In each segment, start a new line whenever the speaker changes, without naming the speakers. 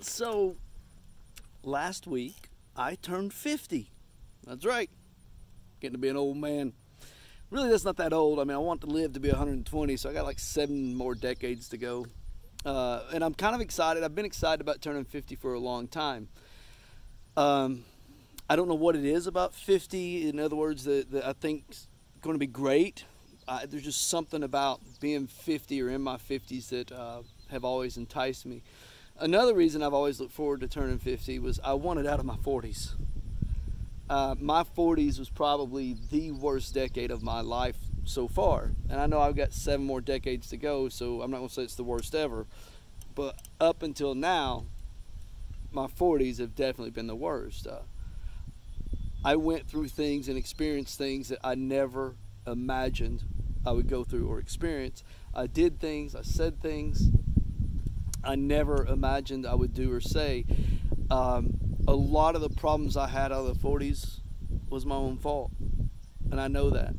So, last week I turned 50. That's right. Getting to be an old man. Really, that's not that old. I mean, I want to live to be 120, so I got like seven more decades to go. Uh, and I'm kind of excited. I've been excited about turning 50 for a long time. Um, I don't know what it is about 50. In other words, that, that I think going to be great. Uh, there's just something about being 50 or in my 50s that uh, have always enticed me. Another reason I've always looked forward to turning 50 was I wanted out of my 40s. Uh, my 40s was probably the worst decade of my life so far. And I know I've got seven more decades to go, so I'm not going to say it's the worst ever. But up until now, my 40s have definitely been the worst. Uh, I went through things and experienced things that I never imagined I would go through or experience. I did things, I said things I never imagined I would do or say. Um, a lot of the problems I had out of the 40s was my own fault, and I know that.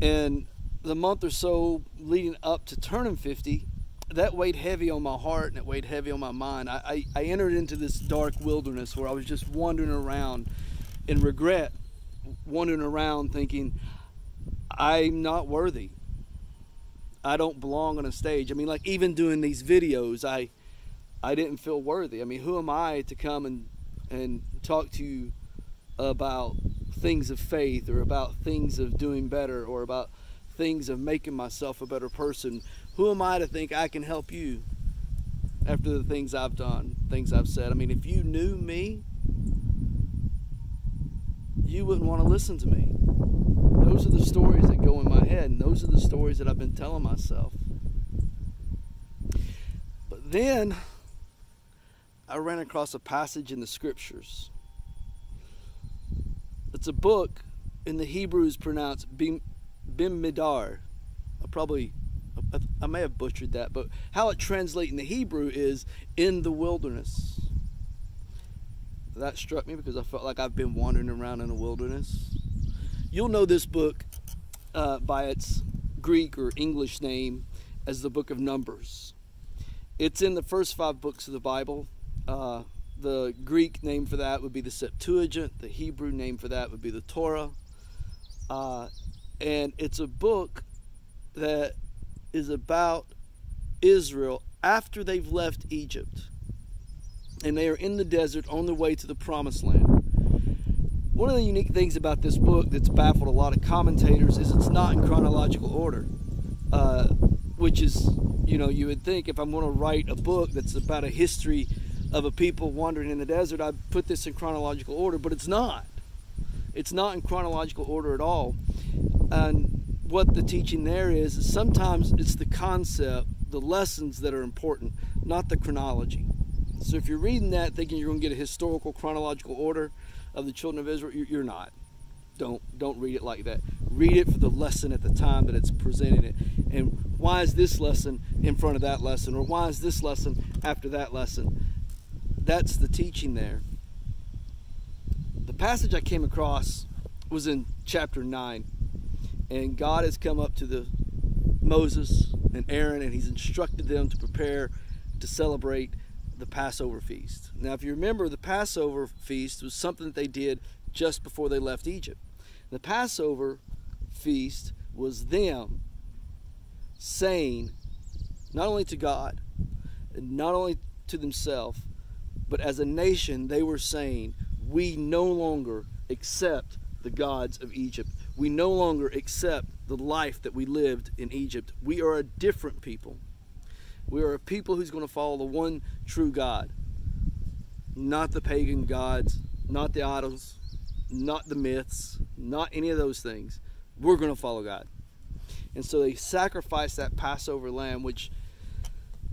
And the month or so leading up to turning 50, that weighed heavy on my heart and it weighed heavy on my mind. I, I, I entered into this dark wilderness where I was just wandering around in regret, wandering around thinking, I'm not worthy. I don't belong on a stage. I mean, like even doing these videos, I I didn't feel worthy. I mean, who am I to come and and talk to you about things of faith or about things of doing better or about things of making myself a better person? Who am I to think I can help you after the things I've done, things I've said? I mean, if you knew me, you wouldn't want to listen to me. Those are the stories that go in my head, and those are the stories that I've been telling myself. But then I ran across a passage in the scriptures. It's a book in the Hebrews pronounced Bim. I probably I may have butchered that, but how it translates in the Hebrew is in the wilderness. That struck me because I felt like I've been wandering around in the wilderness. You'll know this book uh, by its Greek or English name as the book of Numbers. It's in the first five books of the Bible. Uh, the Greek name for that would be the Septuagint. The Hebrew name for that would be the Torah. Uh, and it's a book that is about Israel after they've left Egypt. And they are in the desert on their way to the promised land. One of the unique things about this book that's baffled a lot of commentators is it's not in chronological order, uh, which is, you know, you would think if I'm going to write a book that's about a history of a people wandering in the desert, I'd put this in chronological order, but it's not. It's not in chronological order at all. And what the teaching there is, is sometimes it's the concept, the lessons that are important, not the chronology. So if you're reading that thinking you're going to get a historical chronological order, of the children of Israel, you're not. Don't don't read it like that. Read it for the lesson at the time that it's presenting it. And why is this lesson in front of that lesson, or why is this lesson after that lesson? That's the teaching there. The passage I came across was in chapter nine, and God has come up to the Moses and Aaron, and He's instructed them to prepare to celebrate the Passover feast. Now, if you remember, the Passover feast was something that they did just before they left Egypt. The Passover feast was them saying, not only to God, not only to themselves, but as a nation, they were saying, We no longer accept the gods of Egypt. We no longer accept the life that we lived in Egypt. We are a different people. We are a people who's going to follow the one true God, not the pagan gods, not the idols, not the myths, not any of those things. We're going to follow God. And so they sacrificed that Passover lamb, which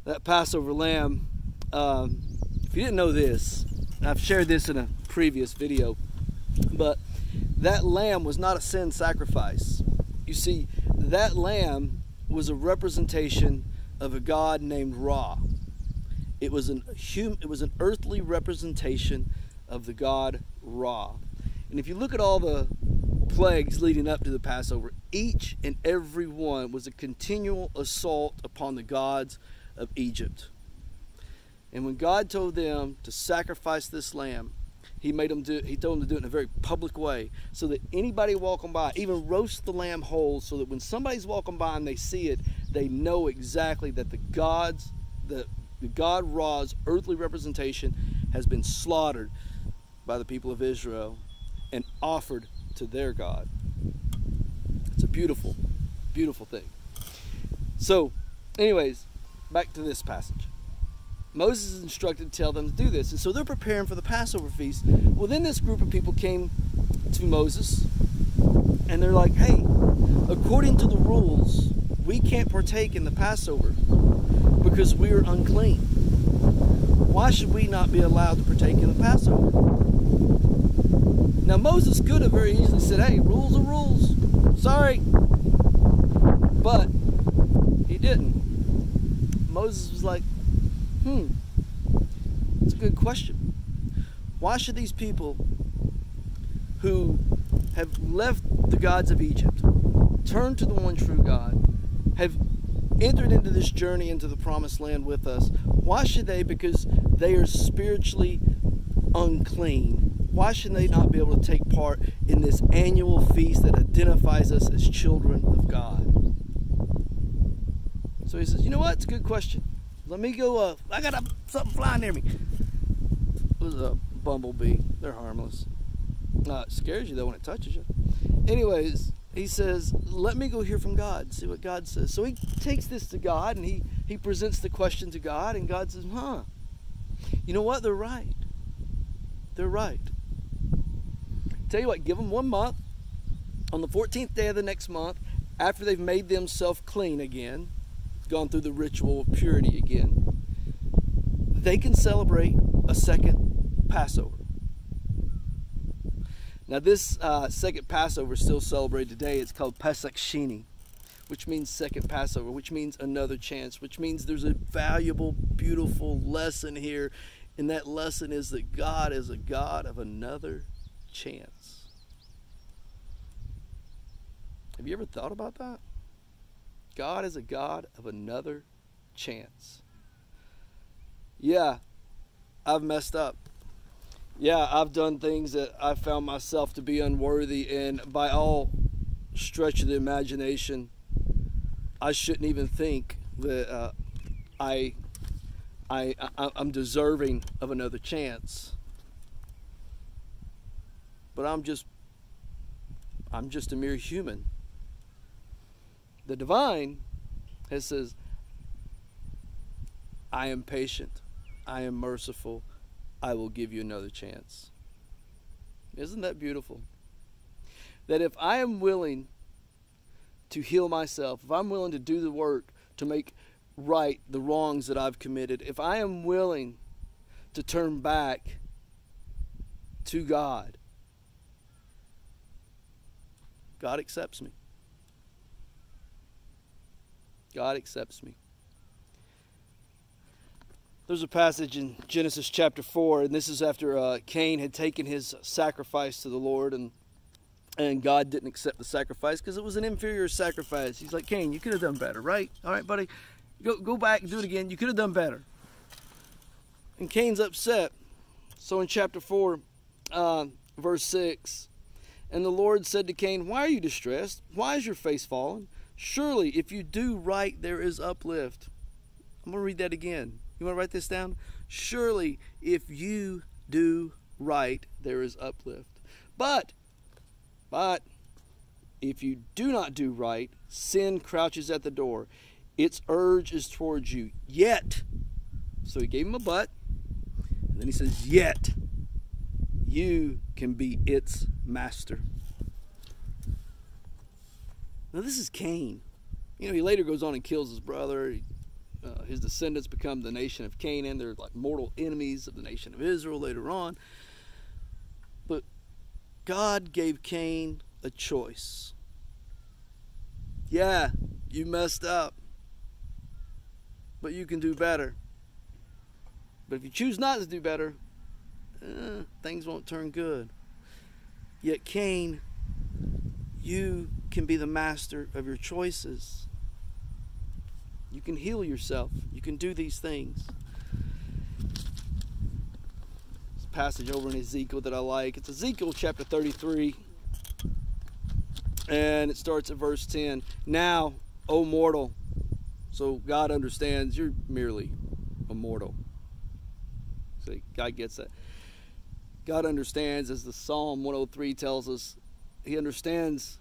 that Passover lamb, um, if you didn't know this, I've shared this in a previous video, but that lamb was not a sin sacrifice. You see, that lamb was a representation of a god named Ra. It was an hum, it was an earthly representation of the god Ra. And if you look at all the plagues leading up to the Passover, each and every one was a continual assault upon the gods of Egypt. And when God told them to sacrifice this lamb, he made them do he told them to do it in a very public way so that anybody walking by even roast the lamb whole so that when somebody's walking by and they see it they know exactly that the god's the, the god ra's earthly representation has been slaughtered by the people of israel and offered to their god it's a beautiful beautiful thing so anyways back to this passage Moses is instructed to tell them to do this. And so they're preparing for the Passover feast. Well, then this group of people came to Moses and they're like, hey, according to the rules, we can't partake in the Passover because we are unclean. Why should we not be allowed to partake in the Passover? Now, Moses could have very easily said, hey, rules are rules. Sorry. But he didn't. Moses was like, Hmm. It's a good question. Why should these people who have left the gods of Egypt, turn to the one true God, have entered into this journey into the promised land with us, why should they, because they are spiritually unclean, why should they not be able to take part in this annual feast that identifies us as children of God? So he says, you know what? It's a good question. Let me go up. I got a, something flying near me. It was a bumblebee. They're harmless. Uh, it scares you though when it touches you. Anyways, he says, "Let me go hear from God. See what God says." So he takes this to God and he he presents the question to God, and God says, "Huh? You know what? They're right. They're right. Tell you what, give them one month. On the 14th day of the next month, after they've made themselves clean again, gone through the ritual of purity again, they can celebrate a second Passover. Now, this uh, second Passover is still celebrated today. It's called Pesach Sheni, which means second Passover, which means another chance, which means there's a valuable, beautiful lesson here. And that lesson is that God is a God of another chance. Have you ever thought about that? God is a God of another chance. Yeah, I've messed up. Yeah, I've done things that I found myself to be unworthy, and by all stretch of the imagination, I shouldn't even think that uh, I, I, I, I'm deserving of another chance. But I'm just, I'm just a mere human. The divine it says, I am patient, I am merciful, I will give you another chance. Isn't that beautiful? That if I am willing to heal myself, if I'm willing to do the work to make right the wrongs that I've committed, if I am willing to turn back to God, God accepts me. God accepts me. There's a passage in Genesis chapter 4, and this is after uh, Cain had taken his sacrifice to the Lord, and and God didn't accept the sacrifice because it was an inferior sacrifice. He's like, Cain, you could have done better, right? All right, buddy, go go back and do it again. You could have done better. And Cain's upset. So in chapter 4, uh, verse 6, and the Lord said to Cain, Why are you distressed? Why is your face fallen? Surely, if you do right, there is uplift. I'm going to read that again. You want to write this down? Surely, if you do right, there is uplift. But, but, if you do not do right, sin crouches at the door. Its urge is towards you. Yet, so he gave him a but, and then he says, Yet, you can be its master. Now, this is Cain. You know, he later goes on and kills his brother. He, uh, his descendants become the nation of Canaan. They're like mortal enemies of the nation of Israel later on. But God gave Cain a choice. Yeah, you messed up, but you can do better. But if you choose not to do better, eh, things won't turn good. Yet Cain, you can be the master of your choices. You can heal yourself. You can do these things. This passage over in Ezekiel that I like. It's Ezekiel chapter 33, and it starts at verse 10. Now, O mortal, so God understands you're merely a mortal. See, God gets that. God understands, as the Psalm 103 tells us, He understands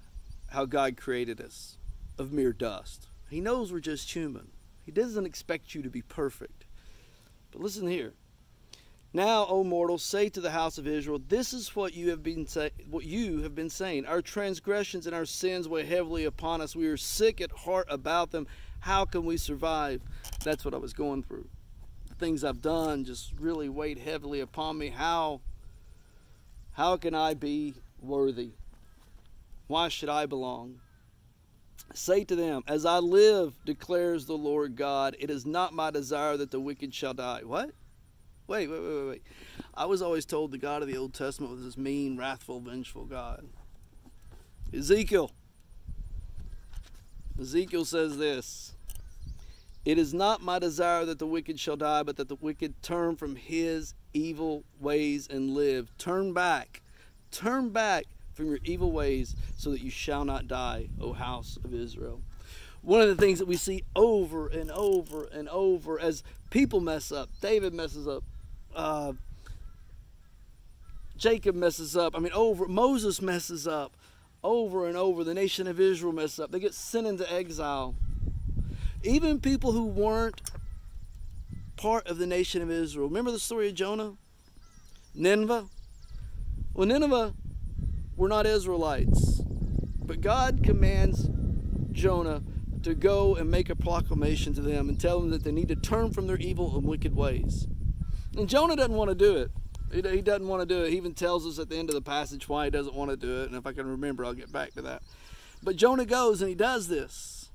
how God created us of mere dust. He knows we're just human. He doesn't expect you to be perfect. But listen here. Now, O mortals, say to the house of Israel, This is what you have been say, what you have been saying. Our transgressions and our sins weigh heavily upon us. We are sick at heart about them. How can we survive? That's what I was going through. The things I've done just really weighed heavily upon me. How how can I be worthy? Why should I belong? Say to them, As I live, declares the Lord God, it is not my desire that the wicked shall die. What? Wait, wait, wait, wait, wait. I was always told the God of the Old Testament was this mean, wrathful, vengeful God. Ezekiel. Ezekiel says this It is not my desire that the wicked shall die, but that the wicked turn from his evil ways and live. Turn back. Turn back from your evil ways so that you shall not die, O house of Israel. One of the things that we see over and over and over as people mess up, David messes up, uh, Jacob messes up. I mean, over Moses messes up over and over. The nation of Israel messes up. They get sent into exile. Even people who weren't part of the nation of Israel. Remember the story of Jonah? Nineveh? Well, Nineveh were not Israelites. But God commands Jonah to go and make a proclamation to them and tell them that they need to turn from their evil and wicked ways. And Jonah doesn't want to do it. He doesn't want to do it. He even tells us at the end of the passage why he doesn't want to do it. And if I can remember, I'll get back to that. But Jonah goes and he does this.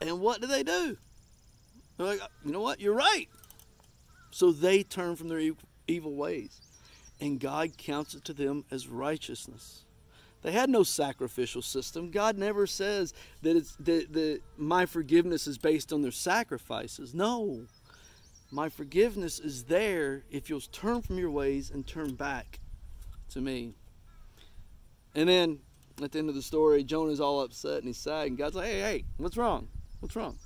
And what do they do? They're like, you know what? You're right. So they turn from their evil ways. And God counts it to them as righteousness. They had no sacrificial system. God never says that it's that, that my forgiveness is based on their sacrifices. No. My forgiveness is there if you'll turn from your ways and turn back to me. And then at the end of the story, Jonah's all upset and he's sad, and God's like, hey, hey, what's wrong? What's wrong?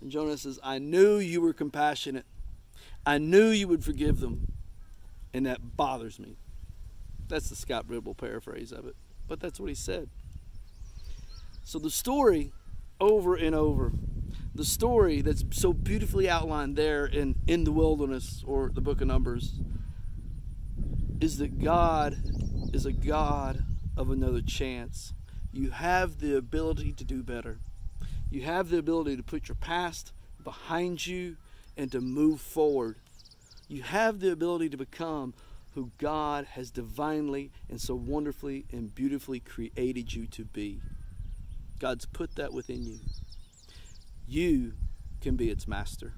And Jonah says, I knew you were compassionate. I knew you would forgive them. And that bothers me. That's the Scott Ribble paraphrase of it. But that's what he said. So the story, over and over, the story that's so beautifully outlined there in, in the wilderness or the book of Numbers, is that God is a God of another chance. You have the ability to do better. You have the ability to put your past behind you and to move forward. You have the ability to become who God has divinely and so wonderfully and beautifully created you to be. God's put that within you. You can be its master.